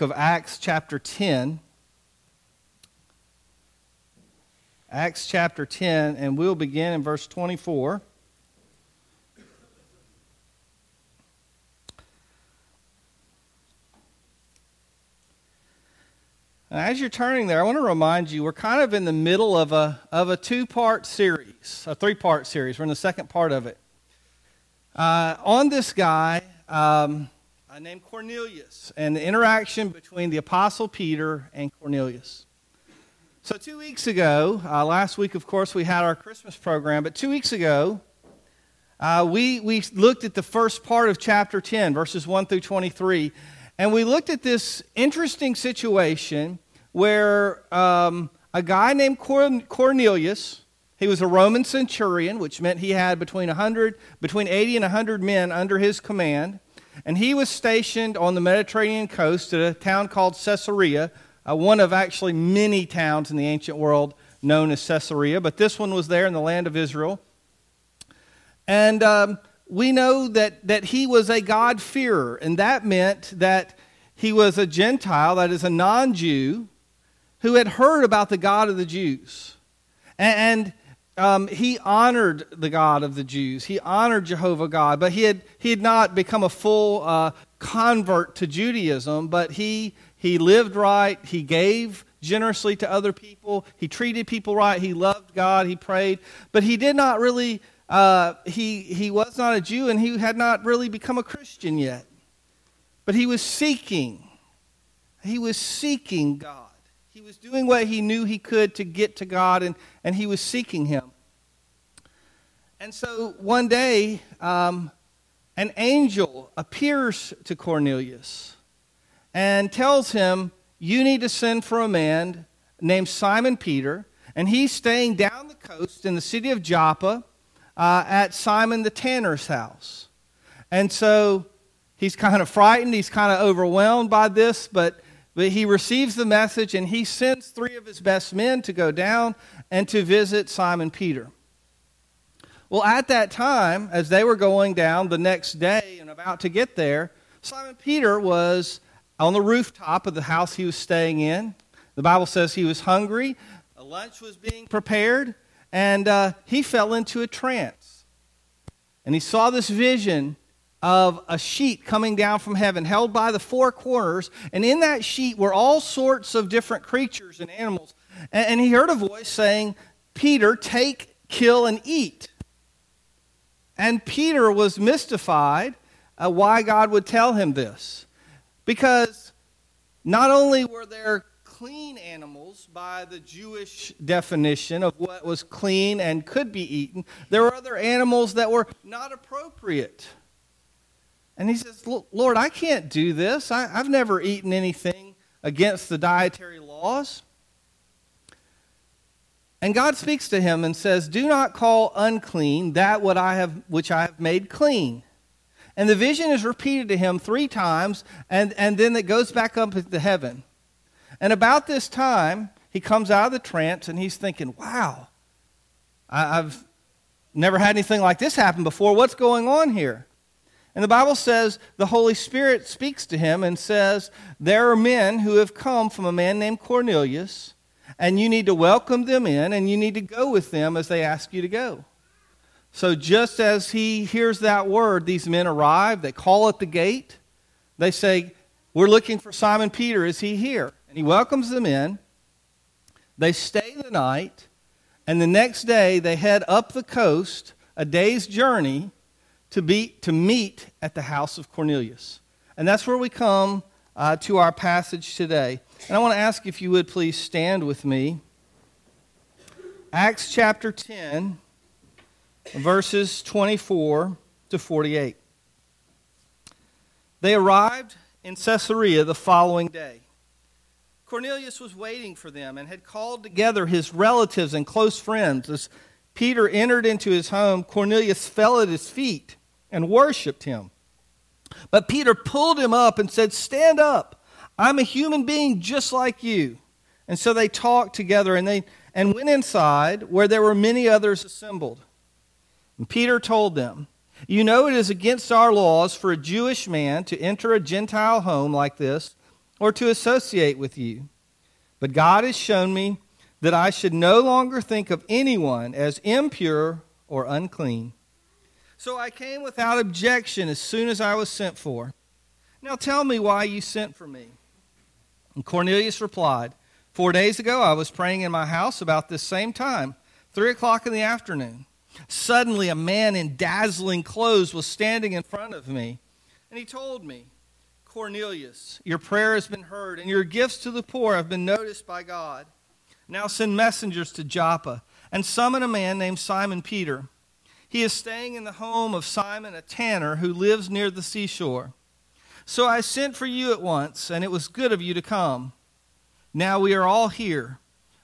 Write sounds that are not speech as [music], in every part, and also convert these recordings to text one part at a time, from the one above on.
of Acts chapter 10. Acts chapter 10, and we'll begin in verse 24. as you're turning there, I want to remind you we're kind of in the middle of a, of a two part series, a three part series. We're in the second part of it. Uh, on this guy, um, named Cornelius and the interaction between the Apostle Peter and Cornelius. So, two weeks ago, uh, last week, of course, we had our Christmas program, but two weeks ago, uh, we, we looked at the first part of chapter 10, verses 1 through 23, and we looked at this interesting situation where um, a guy named Cornelius, he was a Roman centurion, which meant he had between 100, between 80 and 100 men under his command. And he was stationed on the Mediterranean coast at a town called Caesarea, uh, one of actually many towns in the ancient world known as Caesarea, but this one was there in the land of Israel. And um, we know that, that he was a God-fearer, and that meant that he was a Gentile, that is, a non Jew, who had heard about the God of the Jews. And, and um, he honored the God of the Jews. He honored Jehovah God, but he had, he had not become a full uh, convert to Judaism, but he, he lived right. He gave generously to other people. He treated people right. He loved God. He prayed. But he did not really, uh, he, he was not a Jew and he had not really become a Christian yet. But he was seeking. He was seeking God. He was doing what he knew he could to get to God, and, and he was seeking him. And so one day, um, an angel appears to Cornelius and tells him, You need to send for a man named Simon Peter, and he's staying down the coast in the city of Joppa uh, at Simon the tanner's house. And so he's kind of frightened, he's kind of overwhelmed by this, but but he receives the message and he sends three of his best men to go down and to visit Simon Peter. Well, at that time, as they were going down the next day and about to get there, Simon Peter was on the rooftop of the house he was staying in. The Bible says he was hungry, a lunch was being prepared, and uh, he fell into a trance. And he saw this vision of a sheet coming down from heaven, held by the four corners. And in that sheet were all sorts of different creatures and animals. And, he heard a voice saying, Peter, take, kill, and eat. And Peter was mystified uh, why God would tell him this. Because not only were there clean animals by the Jewish definition of what was clean and could be eaten, there were other animals that were not appropriate. And he says, Lord, I can't do this. I, have never eaten anything against the dietary laws. And God speaks to him and says, Do not call unclean that what I have, which I have made clean. And the vision is repeated to him three times, and, and then it goes back up into heaven. And about this time, he comes out of the trance and he's thinking, Wow, I, I've never had anything like this happen before. What's going on here? And the Bible says the Holy Spirit speaks to him and says, There are men who have come from a man named Cornelius, and you need to welcome them in, and you need to go with them as they ask you to go. So just as he hears that word, these men arrive, they call at the gate, they say, We're looking for Simon Peter. Is he here? And he welcomes them in. They stay the night, and the next day they head up the coast, a day's journey to, be, to meet at the house of Cornelius. And that's where we come uh, to our passage today. And I want to ask if you would please stand with me. Acts chapter 10, verses 24 to 48. They arrived in Caesarea the following day. Cornelius was waiting for them and had called together his relatives and close friends. As Peter entered into his home, Cornelius fell at his feet and worshiped him. But Peter pulled him up and said, Stand up. I'm a human being just like you. And so they talked together and they and went inside where there were many others assembled. And Peter told them, You know it is against our laws for a Jewish man to enter a Gentile home like this or to associate with you. But God has shown me that I should no longer think of anyone as impure or unclean. So I came without objection as soon as I was sent for. Now tell me why you sent for me. And Cornelius replied, Four days ago I was praying in my house about this same time, three o'clock in the afternoon. Suddenly a man in dazzling clothes was standing in front of me, and he told me, Cornelius, your prayer has been heard, and your gifts to the poor have been noticed by God. Now send messengers to Joppa and summon a man named Simon Peter. He is staying in the home of Simon, a tanner who lives near the seashore. So I sent for you at once, and it was good of you to come. Now we are all here,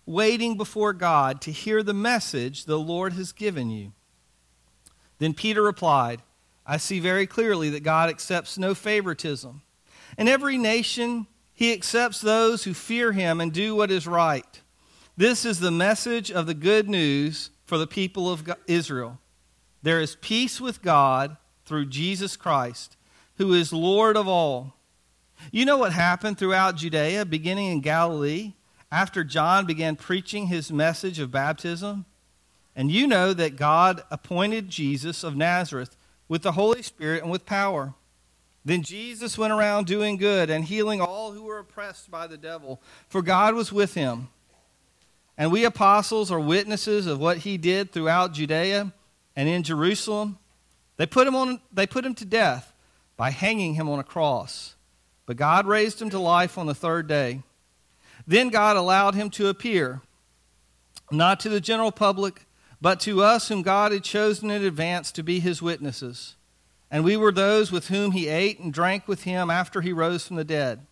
waiting before God to hear the message the Lord has given you. Then Peter replied, I see very clearly that God accepts no favoritism. In every nation, he accepts those who fear him and do what is right. This is the message of the good news for the people of Israel. There is peace with God through Jesus Christ, who is Lord of all. You know what happened throughout Judea, beginning in Galilee, after John began preaching his message of baptism? And you know that God appointed Jesus of Nazareth with the Holy Spirit and with power then Jesus went around doing good and healing all who were oppressed by the devil, for God was with him. And we apostles are witnesses of what he did throughout Judea and in Jerusalem. They put him, on, they put him to death by hanging him on a cross. But God raised him to life on the third day. Then God allowed him to appear, not to the general public, but to us whom God had chosen in advance to be his witnesses. And we were those with whom he ate and drank with him after he rose from the dead.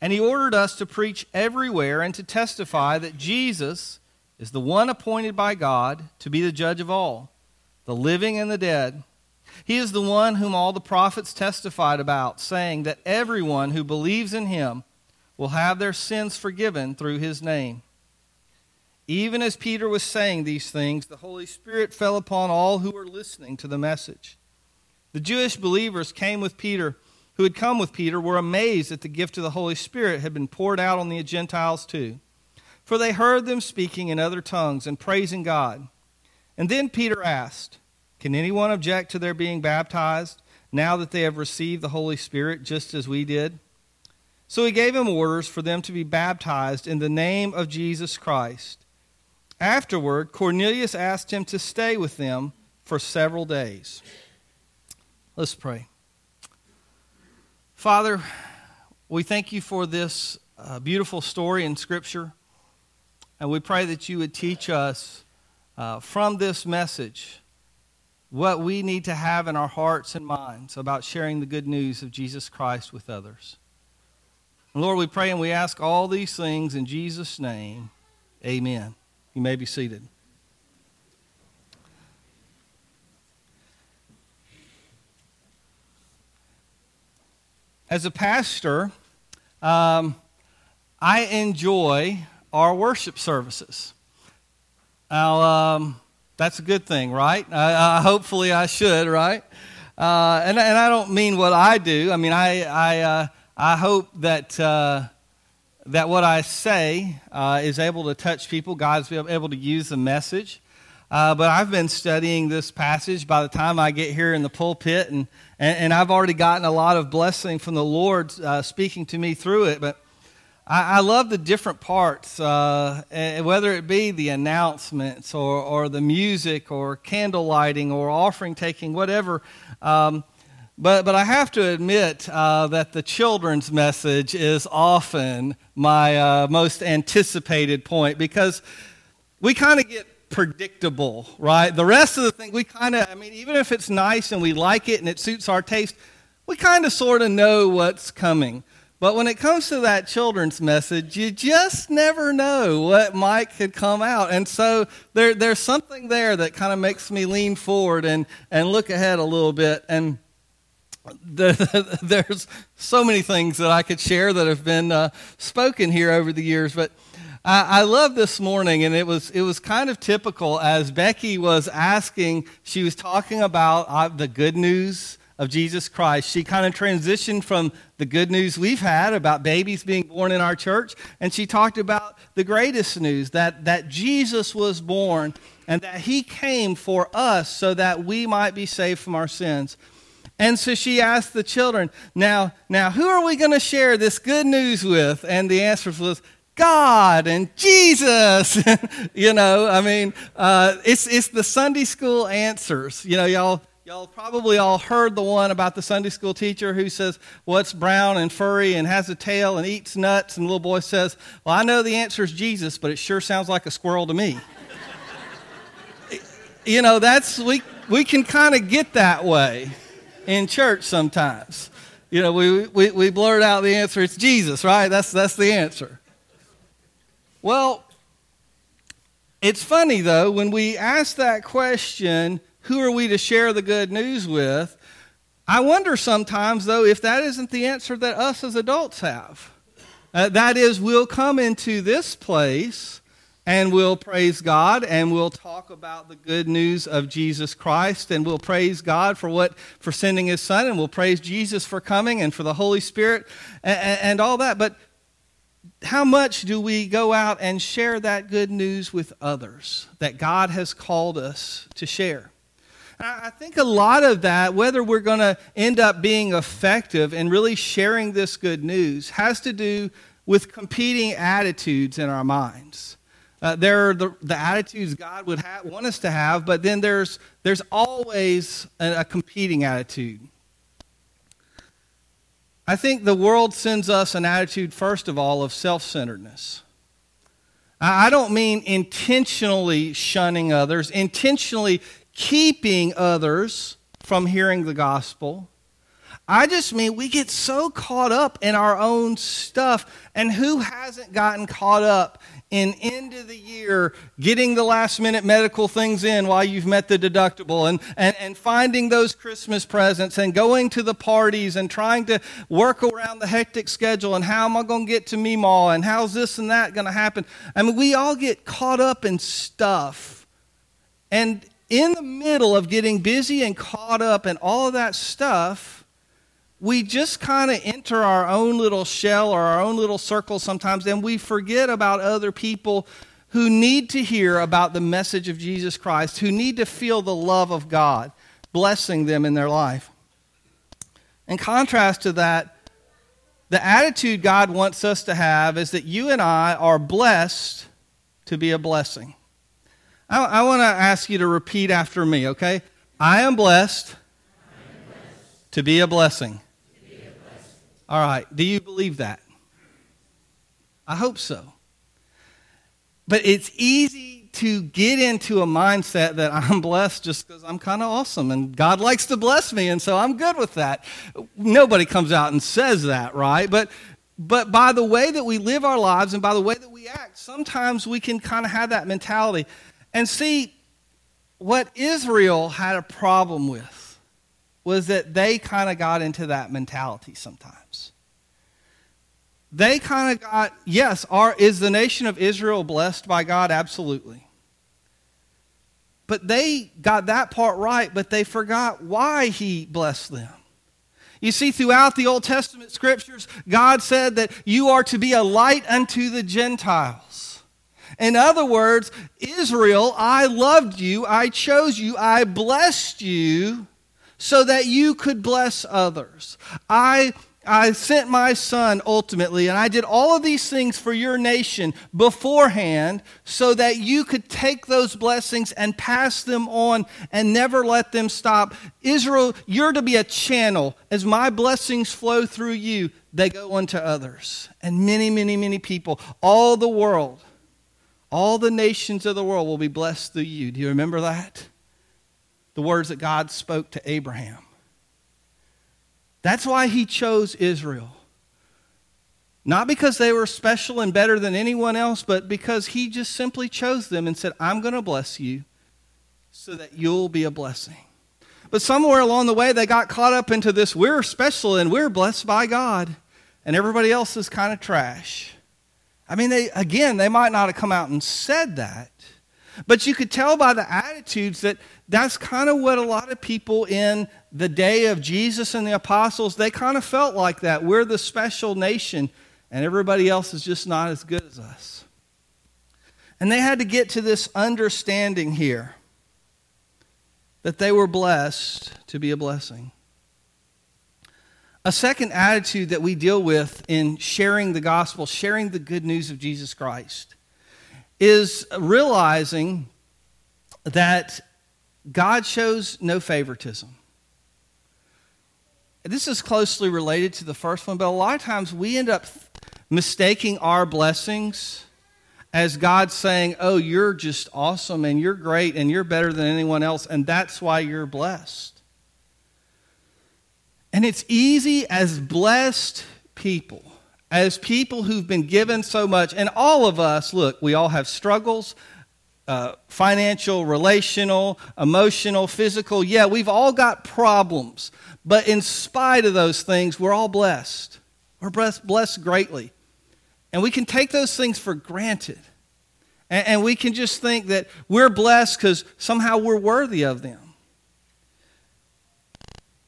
And he ordered us to preach everywhere and to testify that Jesus is the one appointed by God to be the judge of all, the living and the dead. He is the one whom all the prophets testified about, saying that everyone who believes in him will have their sins forgiven through his name. Even as Peter was saying these things, the Holy Spirit fell upon all who were listening to the message. The Jewish believers came with Peter, who had come with Peter, were amazed that the gift of the Holy Spirit had been poured out on the Gentiles too. For they heard them speaking in other tongues and praising God. And then Peter asked, Can anyone object to their being baptized now that they have received the Holy Spirit just as we did? So he gave him orders for them to be baptized in the name of Jesus Christ. Afterward, Cornelius asked him to stay with them for several days. Let's pray. Father, we thank you for this uh, beautiful story in Scripture, and we pray that you would teach us uh, from this message what we need to have in our hearts and minds about sharing the good news of Jesus Christ with others. And Lord, we pray and we ask all these things in Jesus' name. Amen. You may be seated. As a pastor, um, I enjoy our worship services. Now, um, that's a good thing, right? I, hopefully, I should, right? Uh, and, and I don't mean what I do. I mean, I, I, uh, I hope that, uh, that what I say uh, is able to touch people. God's able to use the message. Uh, but I've been studying this passage by the time I get here in the pulpit, and, and, and I've already gotten a lot of blessing from the Lord uh, speaking to me through it. But I, I love the different parts, uh, whether it be the announcements or, or the music or candle lighting or offering taking, whatever. Um, but, but I have to admit uh, that the children's message is often my uh, most anticipated point because we kind of get predictable, right? The rest of the thing, we kind of, I mean, even if it's nice and we like it and it suits our taste, we kind of sort of know what's coming. But when it comes to that children's message, you just never know what might could come out. And so there, there's something there that kind of makes me lean forward and, and look ahead a little bit. And the, [laughs] there's so many things that I could share that have been uh, spoken here over the years. But I, I love this morning, and it was it was kind of typical as Becky was asking. She was talking about uh, the good news of Jesus Christ, she kind of transitioned from the good news we've had about babies being born in our church, and she talked about the greatest news that, that Jesus was born and that he came for us so that we might be saved from our sins. And so she asked the children, now, now who are we going to share this good news with? And the answer was, God and Jesus. [laughs] you know, I mean, uh, it's, it's the Sunday school answers. You know, y'all, y'all probably all heard the one about the Sunday school teacher who says, What's brown and furry and has a tail and eats nuts? And the little boy says, Well, I know the answer is Jesus, but it sure sounds like a squirrel to me. [laughs] you know, that's, we, we can kind of get that way in church sometimes. You know, we, we, we blurt out the answer, it's Jesus, right? That's, that's the answer. Well, it's funny though, when we ask that question, who are we to share the good news with? I wonder sometimes, though, if that isn't the answer that us as adults have. Uh, that is, we'll come into this place and we'll praise God and we'll talk about the good news of Jesus Christ and we'll praise God for what for sending his son and we'll praise Jesus for coming and for the Holy Spirit and, and all that but how much do we go out and share that good news with others that God has called us to share? I think a lot of that, whether we're going to end up being effective and really sharing this good news, has to do with competing attitudes in our minds. Uh, there are the, the attitudes God would have, want us to have, but then there's, there's always a, a competing attitude. I think the world sends us an attitude, first of all, of self centeredness. I don't mean intentionally shunning others, intentionally keeping others from hearing the gospel. I just mean we get so caught up in our own stuff. And who hasn't gotten caught up in end of the year getting the last minute medical things in while you've met the deductible and, and, and finding those Christmas presents and going to the parties and trying to work around the hectic schedule and how am I going to get to Meemaw and how's this and that going to happen? I mean, we all get caught up in stuff. And in the middle of getting busy and caught up and all of that stuff, we just kind of enter our own little shell or our own little circle sometimes, and we forget about other people who need to hear about the message of Jesus Christ, who need to feel the love of God blessing them in their life. In contrast to that, the attitude God wants us to have is that you and I are blessed to be a blessing. I, I want to ask you to repeat after me, okay? I am blessed, I am blessed. to be a blessing. All right. Do you believe that? I hope so. But it's easy to get into a mindset that I'm blessed just because I'm kind of awesome and God likes to bless me, and so I'm good with that. Nobody comes out and says that, right? But but by the way that we live our lives and by the way that we act, sometimes we can kind of have that mentality. And see, what Israel had a problem with was that they kind of got into that mentality sometimes they kind of got, yes, are, is the nation of Israel blessed by God? Absolutely. But they got that part right, but they forgot why he blessed them. You see, throughout the Old Testament scriptures, God said that you are to be a light unto the Gentiles. In other words, Israel, I loved you, I chose you, I blessed you so that you could bless others. I I sent my son ultimately, and I did all of these things for your nation beforehand so that you could take those blessings and pass them on and never let them stop. Israel, you're to be a channel. As my blessings flow through you, they go on to others. And many, many, many people, all the world, all the nations of the world will be blessed through you. Do you remember that? The words that God spoke to Abraham. That's why he chose Israel. Not because they were special and better than anyone else, but because he just simply chose them and said, I'm going to bless you so that you'll be a blessing. But somewhere along the way, they got caught up into this we're special and we're blessed by God, and everybody else is kind of trash. I mean, they, again, they might not have come out and said that, but you could tell by the attitudes that that's kind of what a lot of people in the day of Jesus and the apostles, they kind of felt like that. We're the special nation, and everybody else is just not as good as us. And they had to get to this understanding here that they were blessed to be a blessing. A second attitude that we deal with in sharing the gospel, sharing the good news of Jesus Christ, is realizing that God shows no favoritism. This is closely related to the first one, but a lot of times we end up mistaking our blessings as God saying, Oh, you're just awesome and you're great and you're better than anyone else, and that's why you're blessed. And it's easy as blessed people, as people who've been given so much, and all of us, look, we all have struggles. Uh, financial, relational, emotional, physical. Yeah, we've all got problems. But in spite of those things, we're all blessed. We're blessed, blessed greatly. And we can take those things for granted. And, and we can just think that we're blessed because somehow we're worthy of them.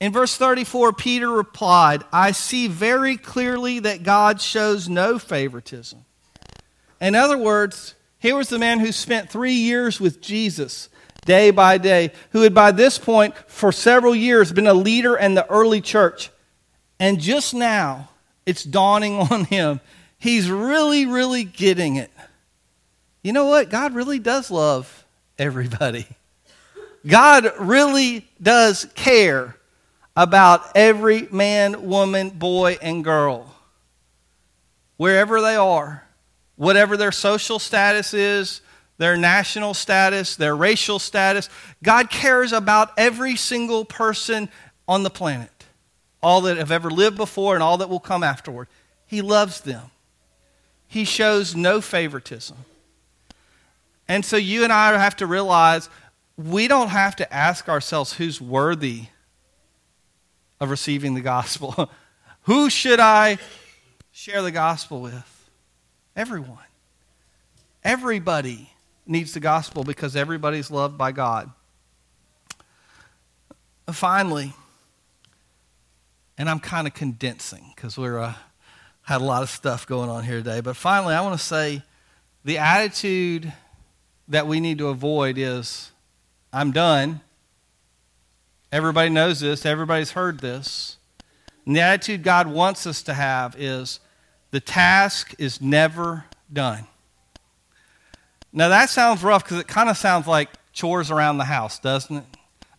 In verse 34, Peter replied, I see very clearly that God shows no favoritism. In other words, here was the man who spent three years with Jesus day by day, who had by this point for several years been a leader in the early church. And just now, it's dawning [laughs] on him he's really, really getting it. You know what? God really does love everybody. [laughs] God really does care about every man, woman, boy, and girl, wherever they are, whatever their social status is, their national status, their racial status. God cares about every single person on the planet, all that have ever lived before and all that will come afterward. He loves them. He shows no favoritism. And so you and I have to realize we don't have to ask ourselves who's worthy of receiving the gospel. [laughs] Who should I share the gospel with? Everyone. Everybody needs the gospel because everybody's loved by God. Finally, and I'm kind of condensing because we're uh, had a lot of stuff going on here today. But finally, I want to say the attitude that we need to avoid is I'm done. Everybody knows this, everybody's heard this. And the attitude God wants us to have is the task is never done. Now, that sounds rough because it kind of sounds like chores around the house, doesn't it?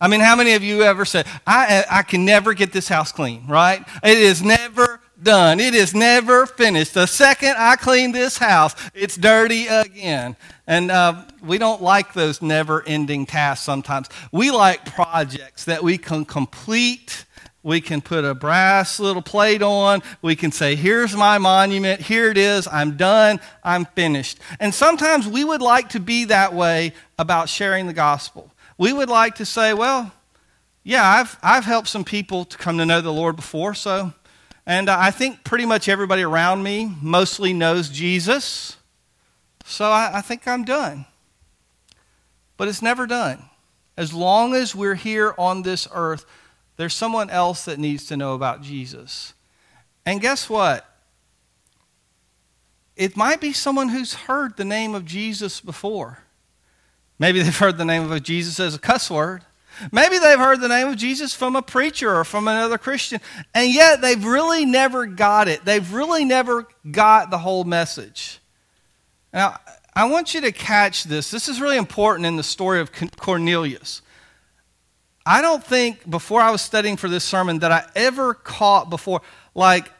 I mean, how many of you ever said, I, I can never get this house clean, right? It is never done. It is never finished. The second I clean this house, it's dirty again. And uh, we don't like those never ending tasks sometimes. We like projects that we can complete. We can put a brass little plate on. We can say, Here's my monument. Here it is. I'm done. I'm finished. And sometimes we would like to be that way about sharing the gospel. We would like to say, Well, yeah, I've, I've helped some people to come to know the Lord before, so and uh, I think pretty much everybody around me mostly knows Jesus. So I, I, think I'm done. But it's never done. As long as we're here on this earth, there's someone else that needs to know about Jesus. And guess what? It might be someone who's heard the name of Jesus before. Maybe [laughs] they've heard the name of Jesus as a cuss word. Maybe they've heard the name of Jesus from a preacher or from another Christian, and yet they've really never got it. They've really never got the whole message. Now, I want you to catch this. This is really important in the story of Cornelius. I don't think before I was studying for this sermon that I ever caught before, like,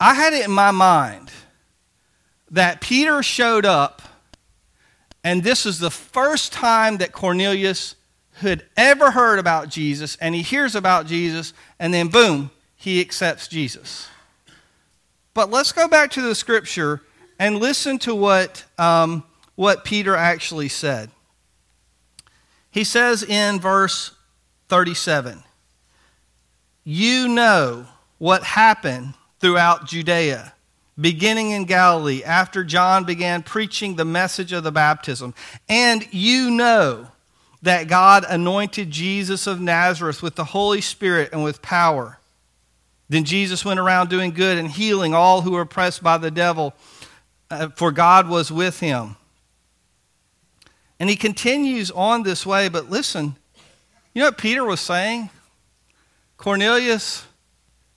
I had it in my mind that Peter showed up, and this is the first time that Cornelius who had ever heard about Jesus, and he hears about Jesus, and then boom, he accepts Jesus. But let's go back to the scripture and listen to what, um, what Peter actually said. He says in verse 37 You know what happened throughout Judea, beginning in Galilee, after John began preaching the message of the baptism. And you know that God anointed Jesus of Nazareth with the Holy Spirit and with power. Then Jesus went around doing good and healing all who were oppressed by the devil, uh, for God was with him. And he continues on this way, but listen, you know what Peter was saying? Cornelius,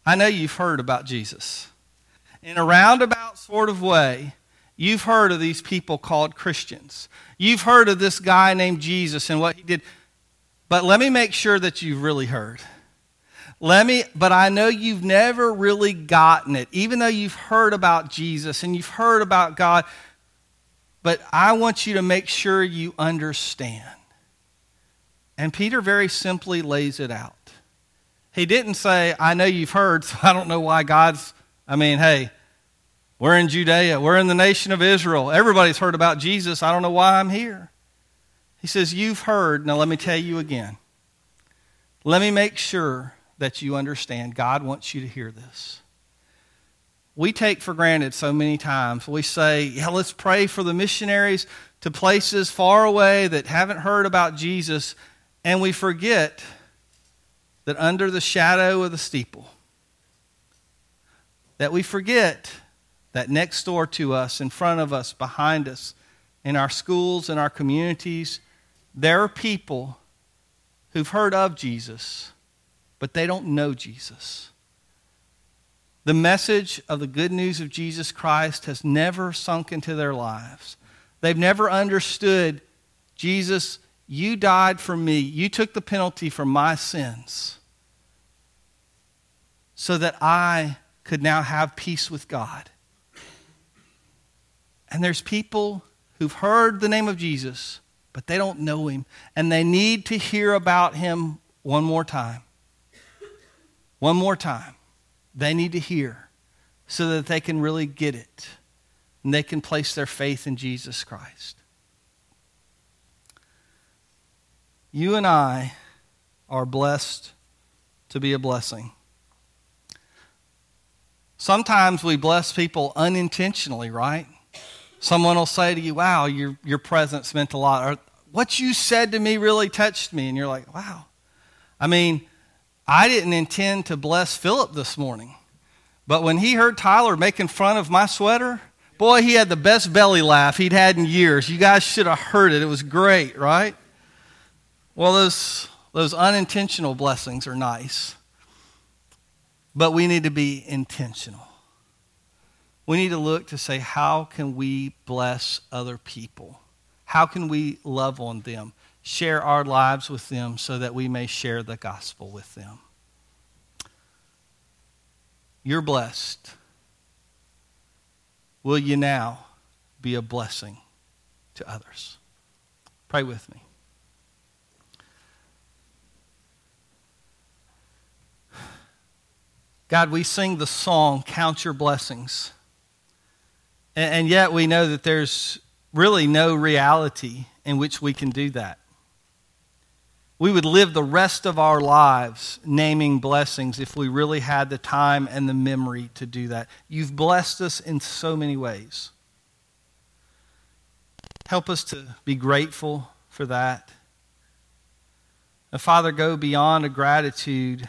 I know you've heard about Jesus. In a roundabout sort of way, you've heard of these people called Christians. You've heard of this guy named Jesus and what he did. But let me make sure that you've really heard. Let me, but I know you've never really gotten it, even though you've heard about Jesus and you've heard about God. But I want you to make sure you understand. And Peter very simply lays it out. He didn't say, I know you've heard, [laughs] so I don't know why God's, I mean, hey, we're in Judea, we're in the nation of Israel. Everybody's heard about Jesus. I don't know why I'm here. He says, You've heard. Now let me tell you again. Let me make sure that you understand. God wants you to hear this. We take for granted so many times. We say, Yeah, let's pray for the missionaries to places far away that haven't heard about Jesus. And we forget that under the shadow of the steeple, that we forget that next door to us, in front of us, behind us, in our schools, in our communities, there are people who've heard of Jesus, but they don't know Jesus. The message of the good news of Jesus Christ has never sunk into their lives. They've never understood Jesus, you died for me. You took the penalty for my sins so that I could now have peace with God. And there's people who've heard the name of Jesus, but they don't know him. And they need to hear about him one more time. One more time. They need to hear so that they can really get it and they can place their faith in Jesus Christ. You and I are blessed to be a blessing. Sometimes we bless people unintentionally, right? Someone will say to you, Wow, your, your presence meant a lot. Or, what you said to me really touched me. And you're like, Wow. I mean, I didn't intend to bless Philip this morning. But when he heard Tyler making fun of my sweater, boy, he had the best belly laugh he'd had in years. You guys should have heard it. It was great, right? Well, those, those unintentional blessings are nice. But we need to be intentional. We need to look to say, how can we bless other people? How can we love on them? Share our lives with them so that we may share the gospel with them. You're blessed. Will you now be a blessing to others? Pray with me. God, we sing the song, Count Your Blessings. And, yet we know that there's really no reality in which we can do that. We would live the rest of our lives naming blessings if we really had the time and the memory to do that. You've blessed us in so many ways. Help us to be grateful for that. And Father, go beyond a gratitude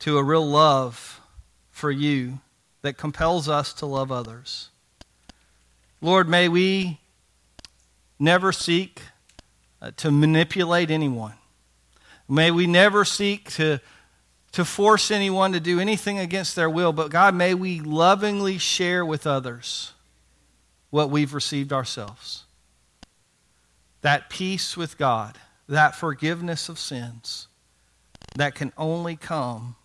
to a real love for you that compels us to love others. Lord, may we never seek uh, to manipulate anyone. May we never seek to, to force anyone to do anything against their will, but God, may we lovingly share with others what we've received ourselves. That peace with God, that forgiveness of sins that can only come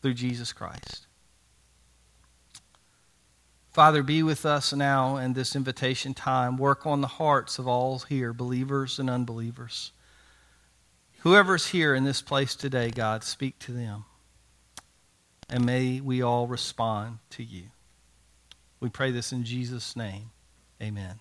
through Jesus Christ. Father, be with us now in this invitation time. Work on the hearts of all here, believers and unbelievers. Whoever's here in this place today, God, speak to them. And may we all respond to you. We pray this in Jesus' name. Amen.